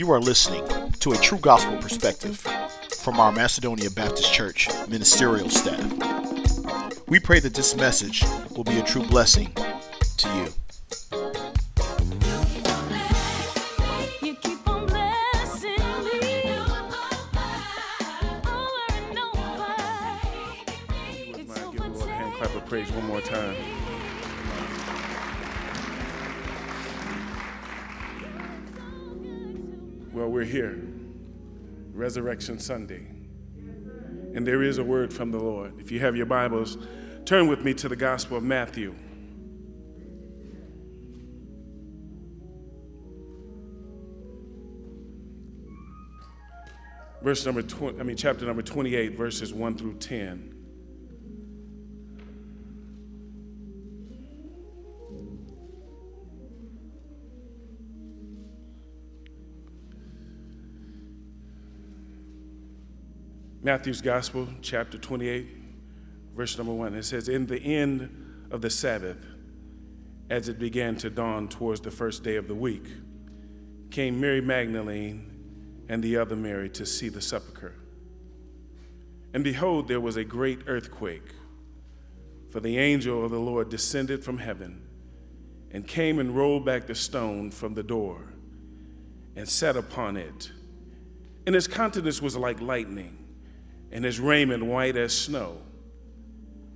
You are listening to a true gospel perspective from our Macedonia Baptist Church ministerial staff. We pray that this message will be a true blessing to you. You keep on blessing we're here, Resurrection Sunday. And there is a word from the Lord. If you have your Bibles, turn with me to the Gospel of Matthew. Verse number 20, I mean chapter number 28 verses 1 through 10. Matthew's Gospel, chapter 28, verse number 1. It says, In the end of the Sabbath, as it began to dawn towards the first day of the week, came Mary Magdalene and the other Mary to see the sepulchre. And behold, there was a great earthquake, for the angel of the Lord descended from heaven and came and rolled back the stone from the door and sat upon it. And his countenance was like lightning, and his raiment white as snow.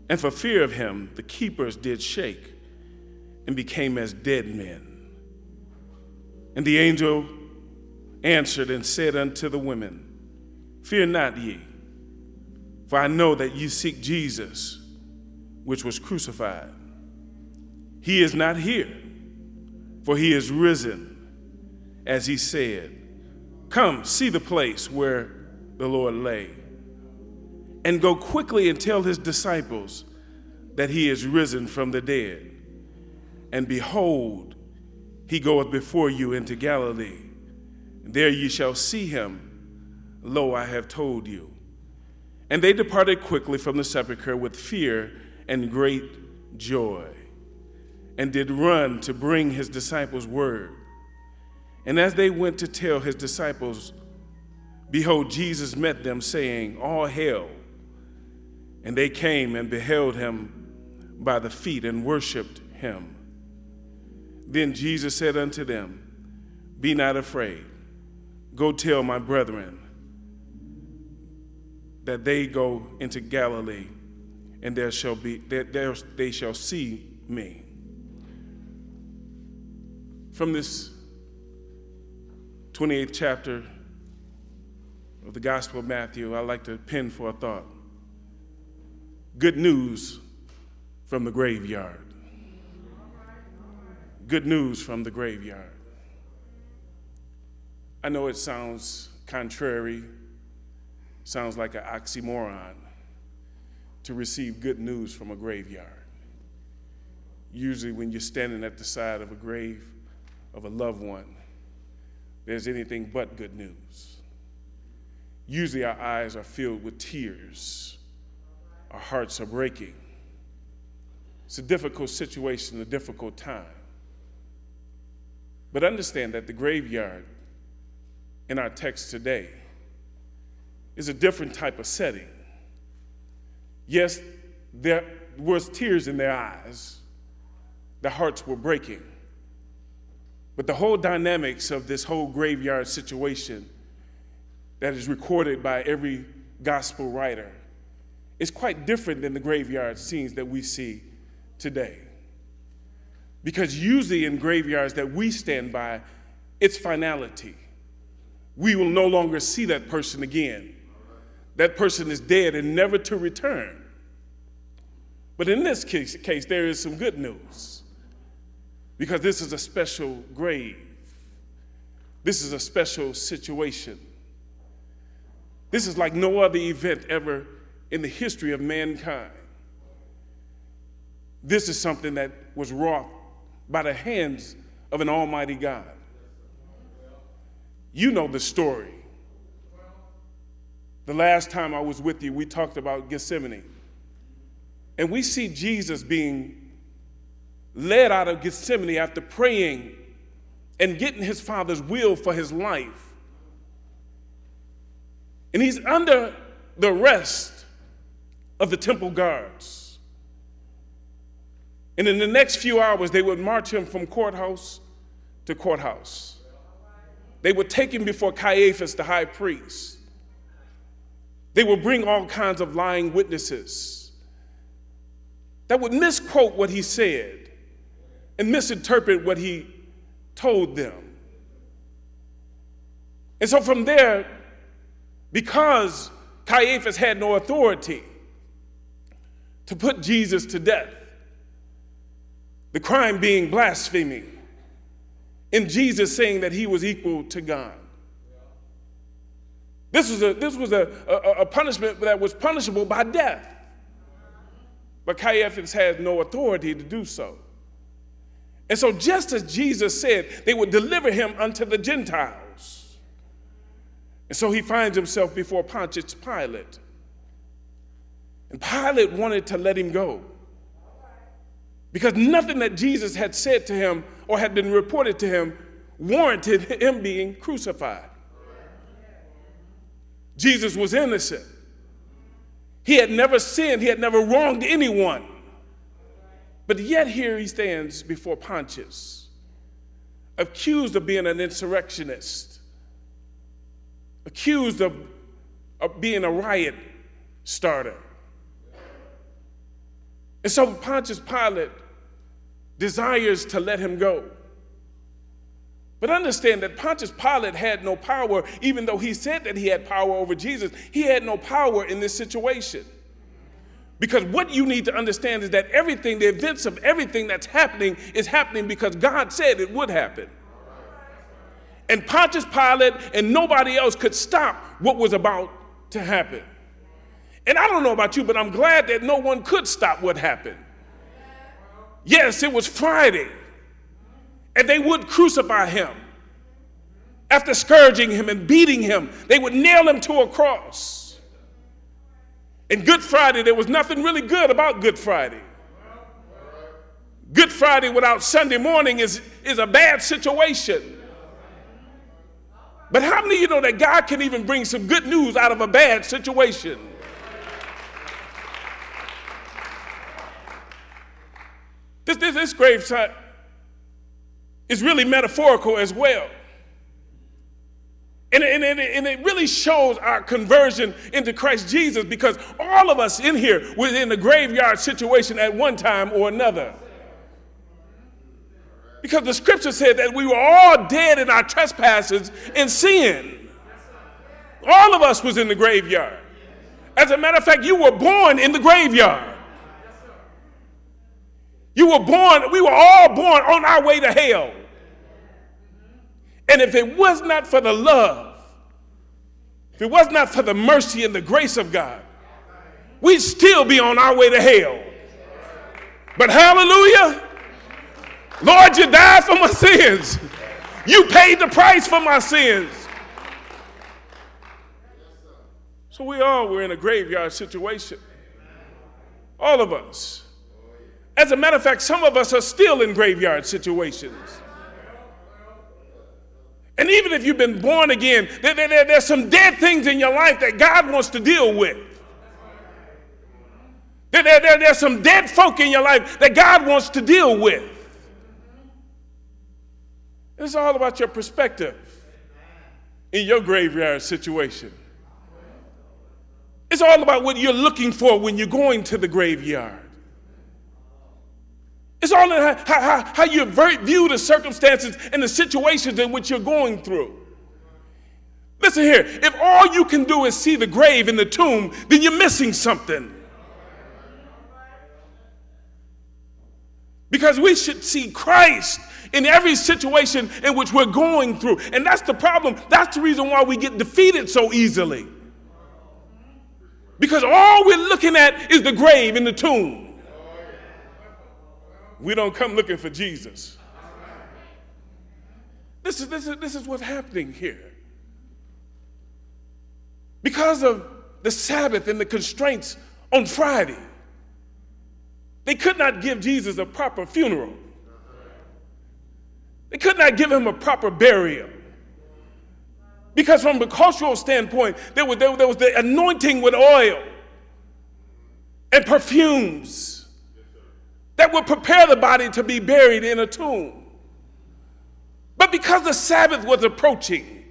And for fear of him, the keepers did shake and became as dead men. And the angel answered and said unto the women, Fear not ye, for I know that ye seek Jesus, which was crucified. He is not here, for he is risen, as he said. Come, see the place where the Lord lay, and go quickly and tell his disciples that he is risen from the dead. And behold, he goeth before you into Galilee. There ye shall see him. Lo, I have told you. And they departed quickly from the sepulchre with fear and great joy, and did run to bring his disciples word. And as they went to tell his disciples, behold, Jesus met them, saying, All hail. And they came and beheld him by the feet and worshiped him. Then Jesus said unto them, Be not afraid. Go tell my brethren that they go into Galilee, and there shall be there, there they shall see me. From this 28th chapter of the Gospel of Matthew, I'd like to pin for a thought. Good news from the graveyard. Good news from the graveyard. I know it sounds contrary, sounds like an oxymoron to receive good news from a graveyard. Usually, when you're standing at the side of a grave of a loved one, there's anything but good news. Usually, our eyes are filled with tears, our hearts are breaking. It's a difficult situation, a difficult time. But understand that the graveyard in our text today is a different type of setting. Yes, there was tears in their eyes, the hearts were breaking. But the whole dynamics of this whole graveyard situation that is recorded by every gospel writer is quite different than the graveyard scenes that we see today. Because usually in graveyards that we stand by, it's finality. We will no longer see that person again. That person is dead and never to return. But in this case, case there is some good news because this is a special grave. This is a special situation. This is like no other event ever in the history of mankind. This is something that was wrought by the hands of an almighty God. You know the story. The last time I was with you, we talked about Gethsemane. And we see Jesus being led out of Gethsemane after praying and getting his father's will for his life And he's under the arrest of the temple guards. And in the next few hours, they would march him from courthouse to courthouse. They would take him before Caiaphas, the high priest. They would bring all kinds of lying witnesses that would misquote what he said and misinterpret what he told them. And so from there, because Caiaphas had no authority to put Jesus to death, the crime being blasphemy, and Jesus saying that he was equal to God. This was a, this was a, a, a punishment that was punishable by death. But Caiaphas had no authority to do so. And so, just as Jesus said, they would deliver him unto the Gentiles. And so he finds himself before Pontius Pilate. And Pilate wanted to let him go. Because nothing that Jesus had said to him or had been reported to him warranted him being crucified. Jesus was innocent. He had never sinned, he had never wronged anyone. But yet, here he stands before Pontius, accused of being an insurrectionist, accused of, of being a riot starter. And so Pontius Pilate desires to let him go. But understand that Pontius Pilate had no power, even though he said that he had power over Jesus. He had no power in this situation. Because what you need to understand is that everything, the events of everything that's happening, is happening because God said it would happen. And Pontius Pilate and nobody else could stop what was about to happen. And I don't know about you, but I'm glad that no one could stop what happened. Yes, it was Friday, and they would crucify him. After scourging him and beating him, they would nail him to a cross. And Good Friday, there was nothing really good about Good Friday. Good Friday without Sunday morning is, is a bad situation. But how many of you know that God can even bring some good news out of a bad situation? This, this, this grave site is really metaphorical as well. And, and, and, and it really shows our conversion into Christ Jesus because all of us in here were in the graveyard situation at one time or another. Because the scripture said that we were all dead in our trespasses and sin. All of us was in the graveyard. As a matter of fact, you were born in the graveyard. You were born, we were all born on our way to hell. And if it was not for the love, if it was not for the mercy and the grace of God, we'd still be on our way to hell. But hallelujah, Lord, you died for my sins. You paid the price for my sins. So we all were in a graveyard situation. All of us. As a matter of fact, some of us are still in graveyard situations. And even if you've been born again, there, there, there, there's some dead things in your life that God wants to deal with. There, there, there, there's some dead folk in your life that God wants to deal with. It's all about your perspective in your graveyard situation. It's all about what you're looking for when you're going to the graveyard. It's all in how, how, how you view the circumstances and the situations in which you're going through. Listen here, if all you can do is see the grave and the tomb, then you're missing something. Because we should see Christ in every situation in which we're going through. And that's the problem. That's the reason why we get defeated so easily. Because all we're looking at is the grave and the tomb. We don't come looking for Jesus. This is, this is, this is what's happening here. Because of the Sabbath and the constraints on Friday, they could not give Jesus a proper funeral. They could not give him a proper burial. Because from a cultural standpoint, there was, there, there was the anointing with oil and perfumes that would prepare the body to be buried in a tomb. But because the Sabbath was approaching,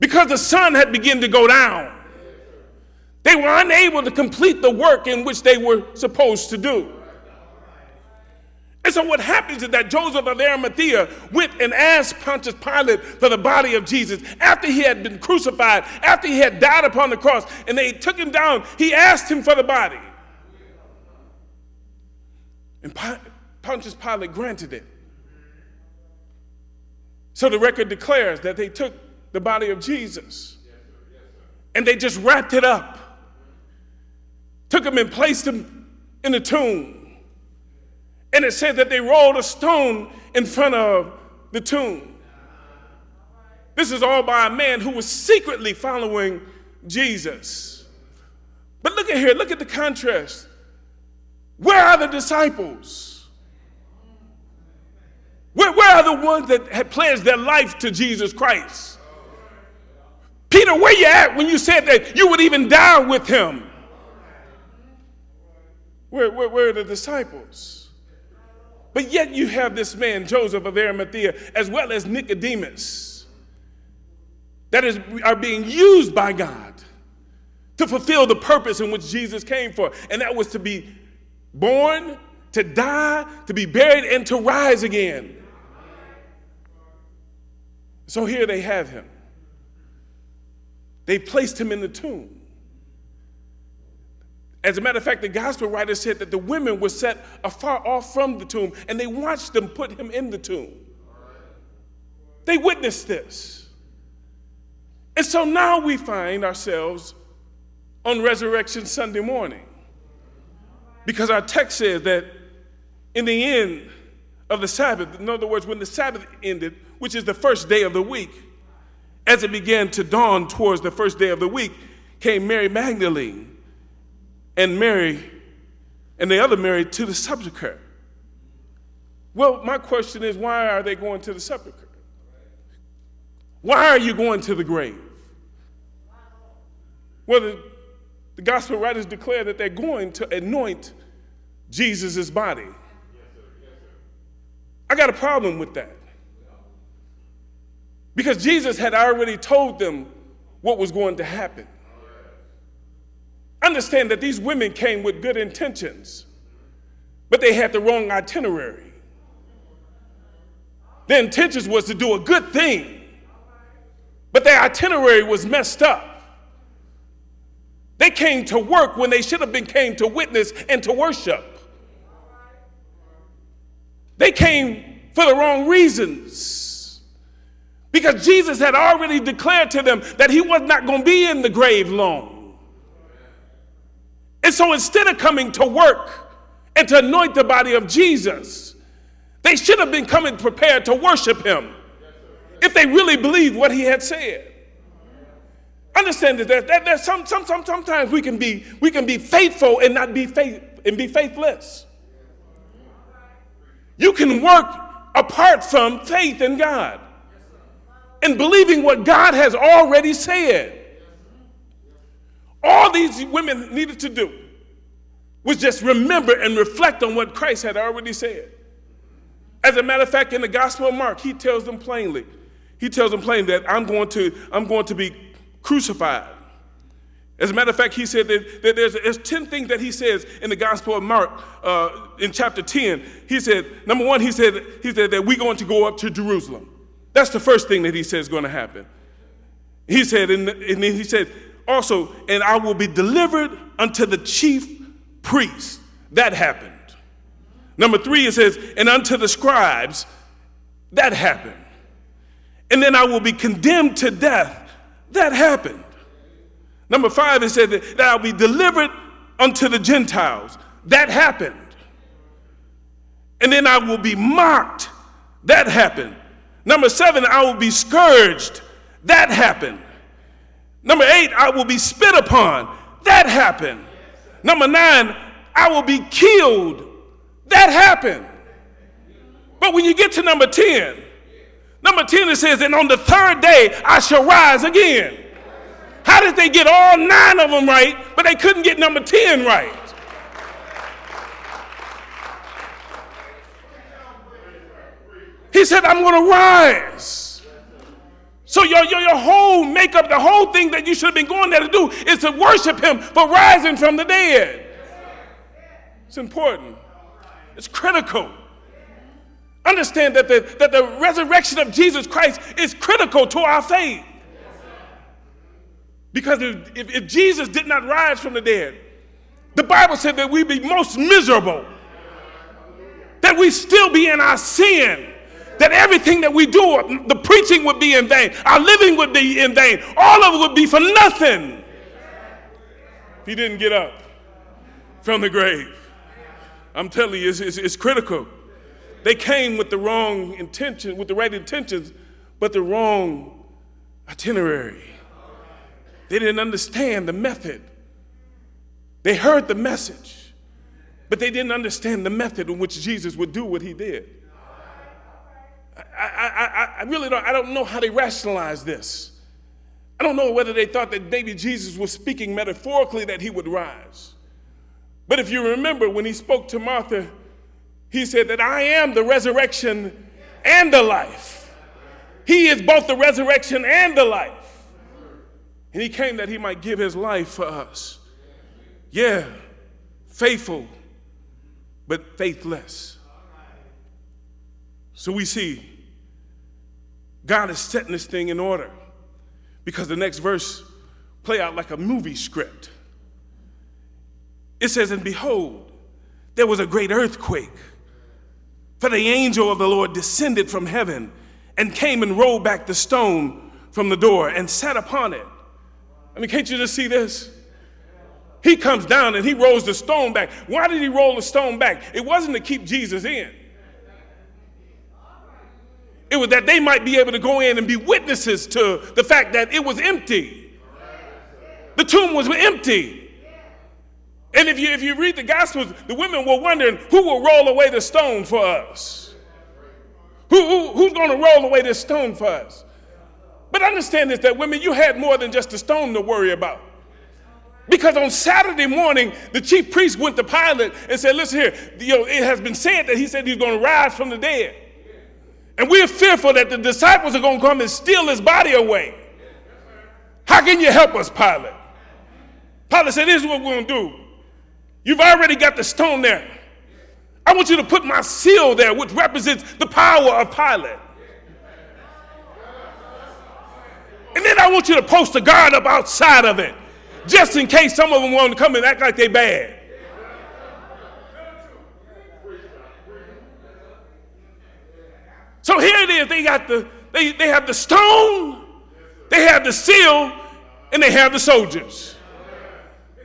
because the sun had begun to go down, they were unable to complete the work in which they were supposed to do. And so what happens is that Joseph of Arimathea went and asked Pontius Pilate for the body of Jesus after he had been crucified, after he had died upon the cross, and they took him down. He asked him for the body. And Pontius Pilate granted it. So the record declares that they took the body of Jesus and they just wrapped it up, took him and placed him in the tomb. And it said that they rolled a stone in front of the tomb. This is all by a man who was secretly following Jesus. But look at here, look at the contrast. Where are the disciples? Where, where are the ones that had pledged their life to Jesus Christ? Peter, where you at when you said that you would even die with him? Where, where, where are the disciples? But yet you have this man, Joseph of Arimathea, as well as Nicodemus, that is, are being used by God to fulfill the purpose in which Jesus came for, and that was to be born, to die, to be buried, and to rise again. So here they have him. They placed him in the tomb. As a matter of fact, the gospel writer said that the women were set afar off from the tomb and they watched them put him in the tomb. They witnessed this. And so now we find ourselves on Resurrection Sunday morning. Because our text says that in the end of the Sabbath, in other words, when the Sabbath ended, which is the first day of the week, as it began to dawn towards the first day of the week, came Mary Magdalene and Mary and the other Mary to the sepulchre. Well, my question is why are they going to the sepulchre? Why are you going to the grave? Well, the, the gospel writers declare that they're going to anoint Jesus' body. I got a problem with that. Because Jesus had already told them what was going to happen. Understand that these women came with good intentions, but they had the wrong itinerary. Their intentions was to do a good thing, but their itinerary was messed up. They came to work when they should have been came to witness and to worship. They came for the wrong reasons. Because Jesus had already declared to them that he was not going to be in the grave long. And so instead of coming to work and to anoint the body of Jesus, they should have been coming prepared to worship him if they really believed what he had said. Understand that, that, that some, some, some, sometimes we can, be, we can be faithful and not be faith and be faithless. You can work apart from faith in God and believing what God has already said. All these women needed to do was just remember and reflect on what Christ had already said. As a matter of fact, in the Gospel of Mark, he tells them plainly, he tells them plainly that I'm going to, I'm going to be crucified. As a matter of fact, he said that, that there's, there's 10 things that he says in the Gospel of Mark uh, in chapter 10. He said, number one, he said, he said that we're going to go up to Jerusalem. That's the first thing that he says is going to happen. He said, and, and he said, also, and I will be delivered unto the chief priest. That happened. Number three, it says, and unto the scribes. That happened. And then I will be condemned to death. That happened. Number five, it said that, that I'll be delivered unto the Gentiles. That happened. And then I will be mocked. That happened. Number seven, I will be scourged. That happened. Number eight, I will be spit upon. That happened. Number nine, I will be killed. That happened. But when you get to number 10, Number 10, it says, And on the third day I shall rise again. How did they get all nine of them right, but they couldn't get number 10 right? He said, I'm going to rise. So your, your, your whole makeup, the whole thing that you should have been going there to do is to worship him for rising from the dead. It's important. It's critical. Understand that the, that the resurrection of Jesus Christ is critical to our faith. Because if, if, if Jesus did not rise from the dead, the Bible said that we'd be most miserable, that we'd still be in our sin, that everything that we do, the preaching would be in vain, our living would be in vain, all of it would be for nothing if he didn't get up from the grave. I'm telling you, it's, it's, it's critical. They came with the wrong intention, with the right intentions, but the wrong itinerary. They didn't understand the method. They heard the message, but they didn't understand the method in which Jesus would do what he did. I, I, I, I really don't, I don't know how they rationalize this. I don't know whether they thought that maybe Jesus was speaking metaphorically that he would rise. But if you remember when he spoke to Martha, he said that I am the resurrection and the life. He is both the resurrection and the life. And he came that he might give his life for us. Yeah, faithful, but faithless. So we see God is setting this thing in order because the next verse play out like a movie script. It says, And behold, there was a great earthquake. For the angel of the Lord descended from heaven and came and rolled back the stone from the door and sat upon it. I mean, can't you just see this? He comes down and he rolls the stone back. Why did he roll the stone back? It wasn't to keep Jesus in. It was that they might be able to go in and be witnesses to the fact that it was empty. The tomb was empty. And if you, if you read the Gospels, the women were wondering who will roll away the stone for us? Who, who, who's going to roll away this stone for us? But understand this that women, you had more than just a stone to worry about. Because on Saturday morning, the chief priest went to Pilate and said, Listen here, you know, it has been said that he said he's going to rise from the dead. And we're fearful that the disciples are going to come and steal his body away. How can you help us, Pilate? Pilate said, This is what we're going to do. You've already got the stone there. I want you to put my seal there, which represents the power of Pilate. And then I want you to post a guard up outside of it, just in case some of them want to come and act like they bad. So here it is. They got the they, they have the stone, they have the seal, and they have the soldiers.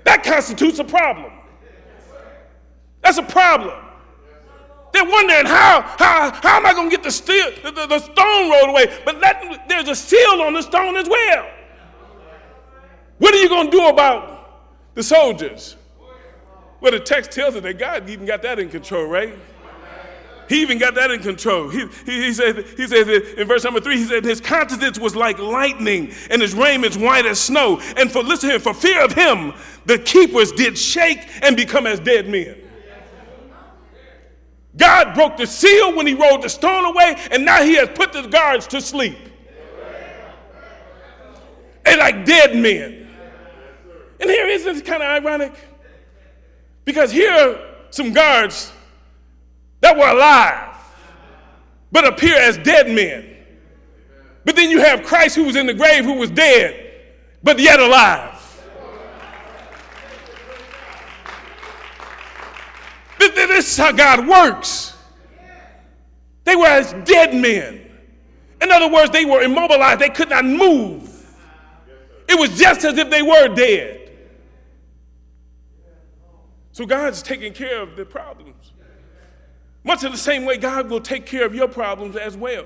That constitutes a problem. That's a problem. They're wondering how, how, how am I going to get the, steel, the, the, stone rolled away? But let, there's a seal on the stone as well. What are you going to do about the soldiers? Well, the text tells us that God even got that in control, right? He even got that in control. He, he, he said, he said in verse number three, he said, his countenance was like lightning and his raiment white as snow. And for, listen here, for fear of him, the keepers did shake and become as dead men. God broke the seal when he rolled the stone away, and now he has put the guards to sleep. And like dead men. And here isn't it kind of ironic? Because here are some guards that were alive, but appear as dead men. But then you have Christ who was in the grave, who was dead, but yet alive. This is how God works. They were as dead men. In other words, they were immobilized, they could not move. It was just as if they were dead. So God's taking care of the problems. Much of the same way, God will take care of your problems as well.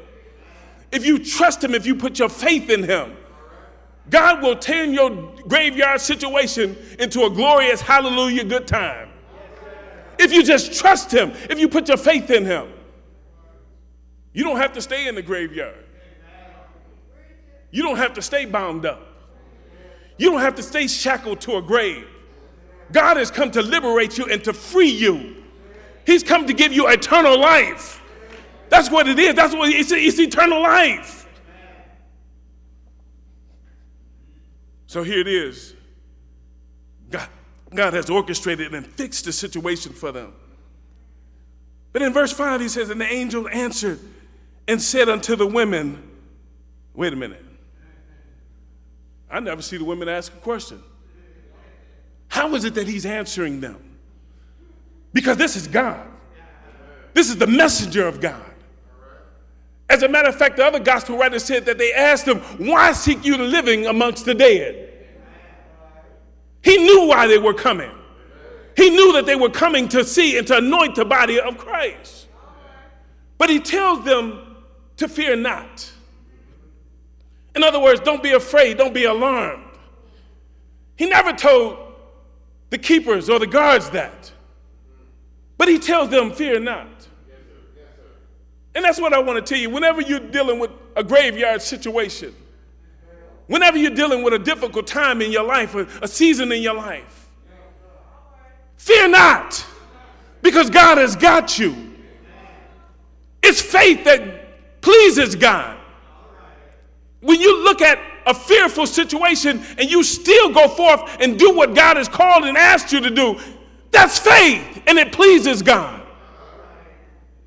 If you trust Him, if you put your faith in Him, God will turn your graveyard situation into a glorious hallelujah good time. If you just trust Him, if you put your faith in Him, you don't have to stay in the graveyard. You don't have to stay bound up. You don't have to stay shackled to a grave. God has come to liberate you and to free you. He's come to give you eternal life. That's what it is. That's what it's, it's eternal life. So here it is. God, has orchestrated and fixed the situation for them. But in verse 5, he says, And the angel answered and said unto the women, Wait a minute. I never see the women ask a question. How is it that he's answering them? Because this is God. This is the messenger of God. As a matter of fact, the other gospel writer said that they asked him, Why seek you the living amongst the dead? He knew why they were coming. He knew that they were coming to see and to anoint the body of Christ. But he tells them to fear not. In other words, don't be afraid, don't be alarmed. He never told the keepers or the guards that. But he tells them, fear not. And that's what I want to tell you. Whenever you're dealing with a graveyard situation, whenever you're dealing with a difficult time in your life, a, a season in your life, fear not, because God has got you. It's faith that pleases God. When you look at a fearful situation and you still go forth and do what God has called and asked you to do, that's faith and it pleases God.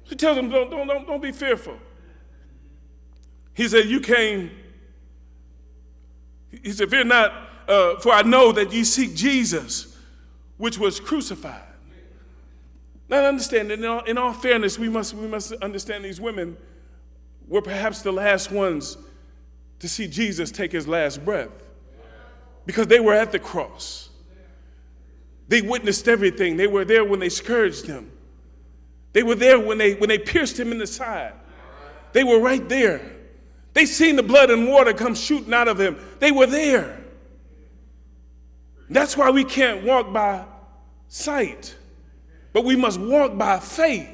He tells them, don't, don't, don't, don't be fearful. He said, You came. He said, Fear not, uh, for I know that ye seek Jesus, which was crucified. Now, understand, in all, in all fairness, we must, we must understand these women were perhaps the last ones to see Jesus take his last breath because they were at the cross. They witnessed everything. They were there when they scourged him. They were there when they, when they pierced him in the side. They were right there. They seen the blood and water come shooting out of him. They were there. That's why we can't walk by sight, but we must walk by faith.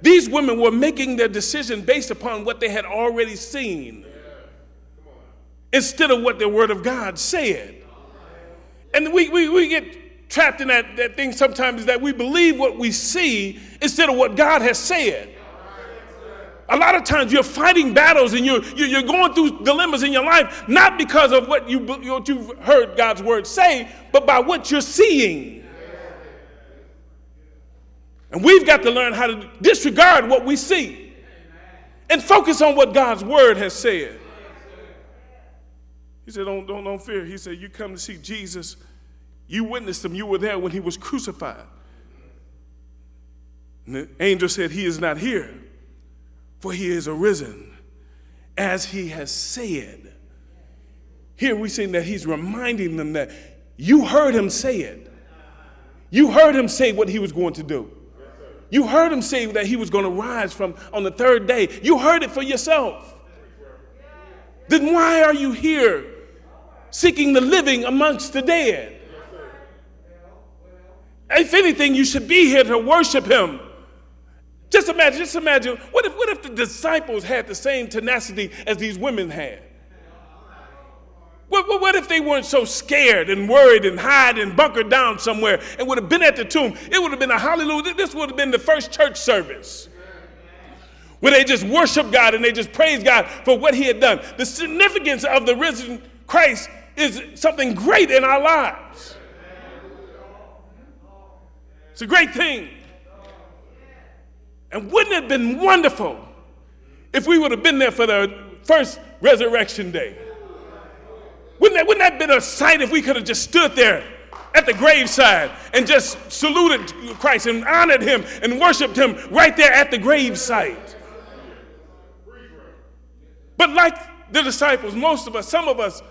These women were making their decision based upon what they had already seen instead of what the Word of God said. And we, we, we get trapped in that, that thing sometimes that we believe what we see instead of what God has said. A lot of times you're fighting battles and you're, you're going through dilemmas in your life, not because of what, you, what you've heard God's word say, but by what you're seeing. And we've got to learn how to disregard what we see and focus on what God's word has said. He said, don't, don't, don't fear. He said, You come to see Jesus. You witnessed him. You were there when he was crucified. And the angel said, He is not here, for he is arisen, as he has said. Here we see that he's reminding them that you heard him say it. You heard him say what he was going to do. You heard him say that he was going to rise from on the third day. You heard it for yourself. Then why are you here seeking the living amongst the dead? If anything, you should be here to worship him. Just imagine, just imagine, what if, what if the disciples had the same tenacity as these women had? What, what, if they weren't so scared and worried and hide and bunkered down somewhere and would have been at the tomb? It would have been a hallelujah. This would have been the first church service where they just worship God and they just praise God for what He had done. The significance of the risen Christ is something great in our lives. It's a great thing. And wouldn't it have been wonderful if we would have been there for the first resurrection day? Wouldn't that, wouldn't that have been a sight if we could have just stood there at the graveside and just saluted Christ and honored him and worshiped him right there at the gravesite? But like the disciples, most of us, some of us,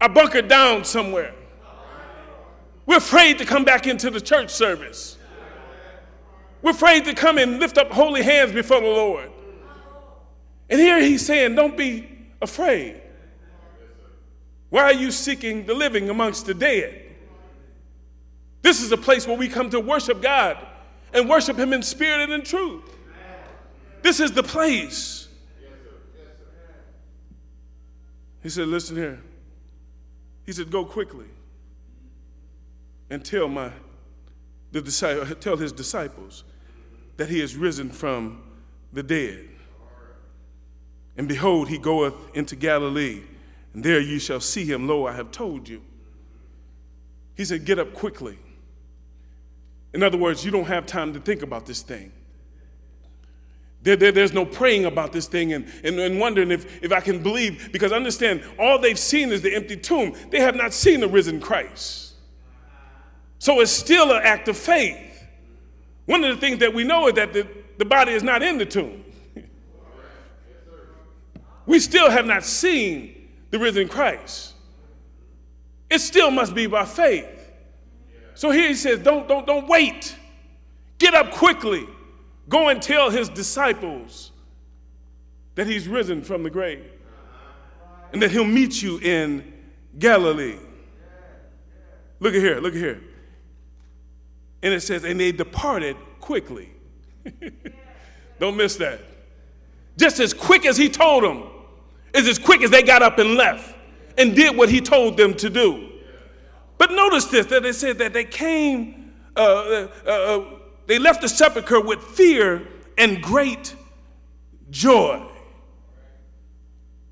are bunkered down somewhere. We're afraid to come back into the church service. We're afraid to come and lift up holy hands before the Lord. And here he's saying, Don't be afraid. Why are you seeking the living amongst the dead? This is a place where we come to worship God and worship Him in spirit and in truth. This is the place. He said, Listen here. He said, Go quickly and tell my the tell his disciples that he is risen from the dead. And behold, he goeth into Galilee, and there you shall see him. Lo, I have told you. He said, Get up quickly. In other words, you don't have time to think about this thing. There, there- there's no praying about this thing and, and, and wondering if, if I can believe, because understand, all they've seen is the empty tomb. They have not seen the risen Christ. So it's still an act of faith. One of the things that we know is that the, the body is not in the tomb. We still have not seen the risen Christ. It still must be by faith. So here he says, don't, don't, don't wait. Get up quickly. Go and tell his disciples that he's risen from the grave and that he'll meet you in Galilee. Look at here, look at here. And it says, and they departed quickly. Don't miss that. Just as quick as he told them, is as quick as they got up and left and did what he told them to do. But notice this that they said that they came, uh, uh, uh, they left the sepulchre with fear and great joy.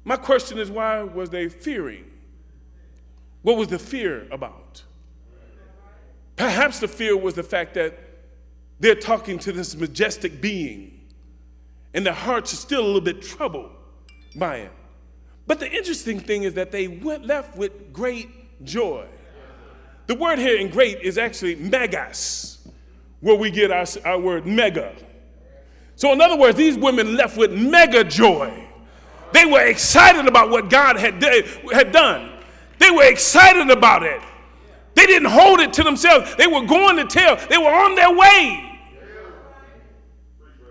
My question is why was they fearing? What was the fear about? Perhaps the fear was the fact that they're talking to this majestic being and their hearts are still a little bit troubled by it. But the interesting thing is that they went left with great joy. The word here in great is actually megas, where we get our, our word mega. So, in other words, these women left with mega joy. They were excited about what God had, had done, they were excited about it. They didn't hold it to themselves, they were going to tell, they were on their way.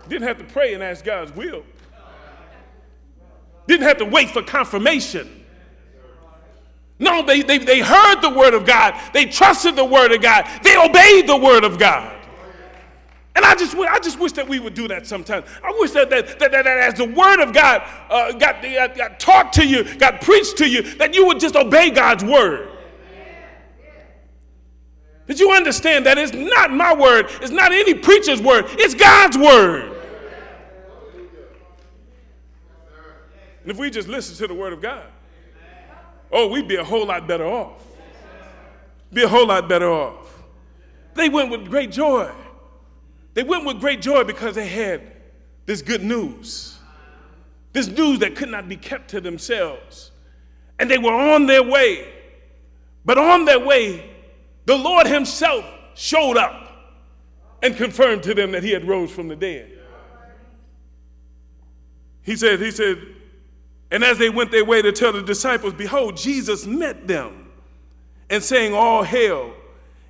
Didn't have to pray and ask God's will. Didn't have to wait for confirmation. No, they, they, they heard the word of God. They trusted the word of God. They obeyed the word of God. And I just, I just wish that we would do that sometimes. I wish that, that, that, that, as the word of God uh, got, got, got taught to you, got preached to you, that you would just obey God's word. Did you understand that it's not my word, it's not any preacher's word, it's God's word. And if we just listen to the word of God, oh, we'd be a whole lot better off. Be a whole lot better off. They went with great joy. They went with great joy because they had this good news. This news that could not be kept to themselves. And they were on their way. But on their way, the Lord Himself showed up and confirmed to them that He had rose from the dead. He said, He said, and as they went their way to tell the disciples, behold, Jesus met them and saying, All hail.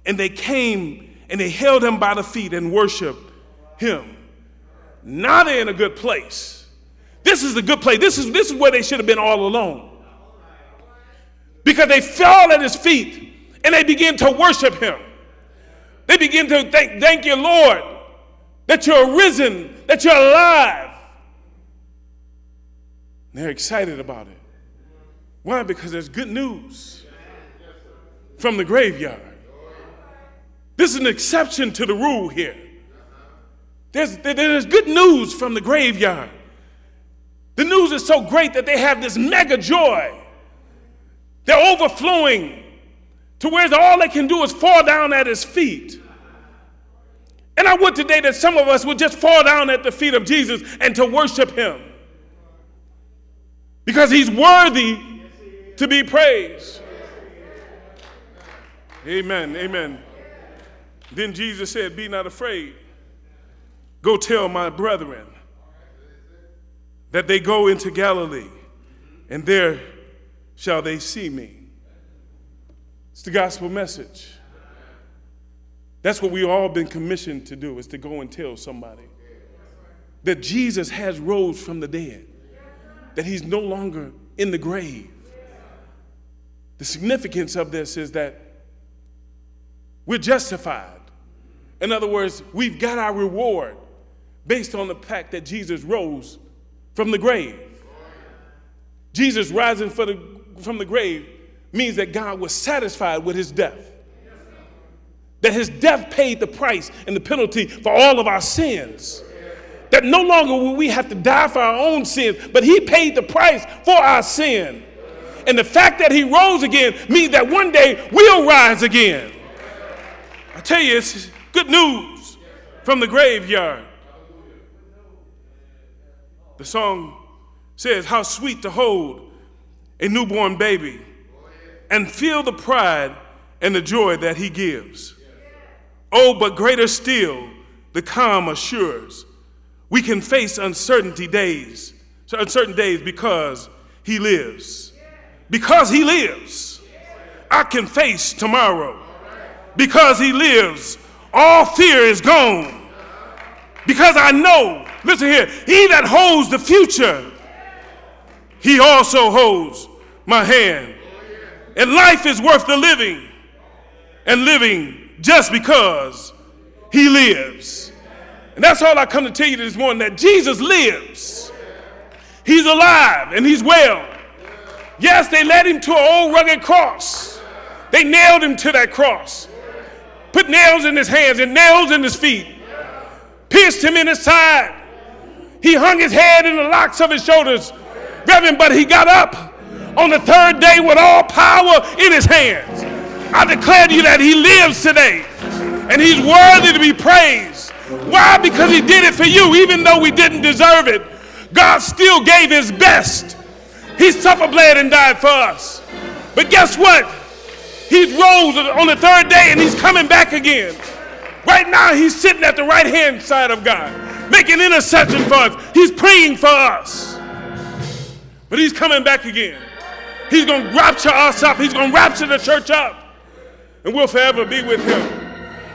And they came and they held him by the feet and worshiped him. Now they're in a good place. This is the good place. This is, this is where they should have been all alone. Because they fell at his feet and they begin to worship him. They begin to thank, thank you, Lord, that you're risen, that you're alive. They're excited about it. Why? Because there's good news from the graveyard. This is an exception to the rule here. There's, there's good news from the graveyard. The news is so great that they have this mega joy. They're overflowing to where all they can do is fall down at his feet. And I would today that some of us would just fall down at the feet of Jesus and to worship him because he's worthy to be praised. Amen. Amen. Then Jesus said, Be not afraid. Go tell my brethren that they go into Galilee, and there shall they see me. It's the gospel message. That's what we've all been commissioned to do, is to go and tell somebody that Jesus has rose from the dead, that he's no longer in the grave. The significance of this is that we're justified. In other words, we've got our reward based on the fact that Jesus rose from the grave. Jesus rising the, from the grave means that God was satisfied with his death. That his death paid the price and the penalty for all of our sins. That no longer will we have to die for our own sins, but he paid the price for our sin. And the fact that he rose again means that one day we'll rise again. I tell you, it's good news from the graveyard. The song says, How sweet to hold a newborn baby and feel the pride and the joy that he gives. Oh, but greater still, the calm assures we can face uncertainty days, uncertain days because he lives. Because he lives, I can face tomorrow. Because he lives, all fear is gone. Because I know, listen here, he that holds the future, he also holds my hand. And life is worth the living, and living just because he lives. And that's all I come to tell you this morning that Jesus lives. He's alive and he's well. Yes, they led him to an old rugged cross. They nailed him to that cross, put nails in his hands and nails in his feet, pierced him in his side. He hung his head in the locks of his shoulders. Reverend, but he got up on the third day with all power in his hands. I declare to you that he lives today and he's worthy to be praised. Why? Because he did it for you, even though we didn't deserve it. God still gave his best. He suffered, bled, and died for us. But guess what? He rose on the third day and he's coming back again. Right now, he's sitting at the right hand side of God, making intercession for us. He's praying for us. But he's coming back again. He's going to rapture us up, he's going to rapture the church up, and we'll forever be with him.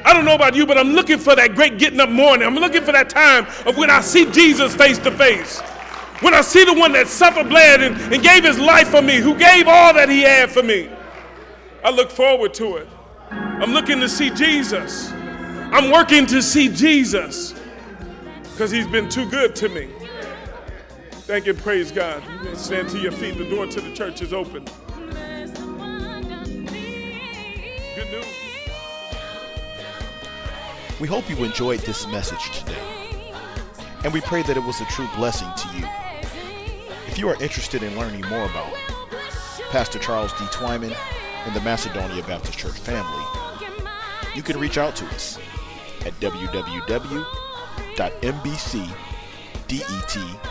I don't know about you, but I'm looking for that great getting up morning. I'm looking for that time of when I see Jesus face to face. When I see the one that suffered, bled, and, and gave his life for me, who gave all that he had for me. I look forward to it. I'm looking to see Jesus. I'm working to see Jesus because he's been too good to me. Thank you, praise God. Stand to your feet. The door to the church is open. Good news. We hope you enjoyed this message today, and we pray that it was a true blessing to you. If you are interested in learning more about Pastor Charles D. Twyman and the Macedonia Baptist Church family, you can reach out to us at www.mbcdet.com.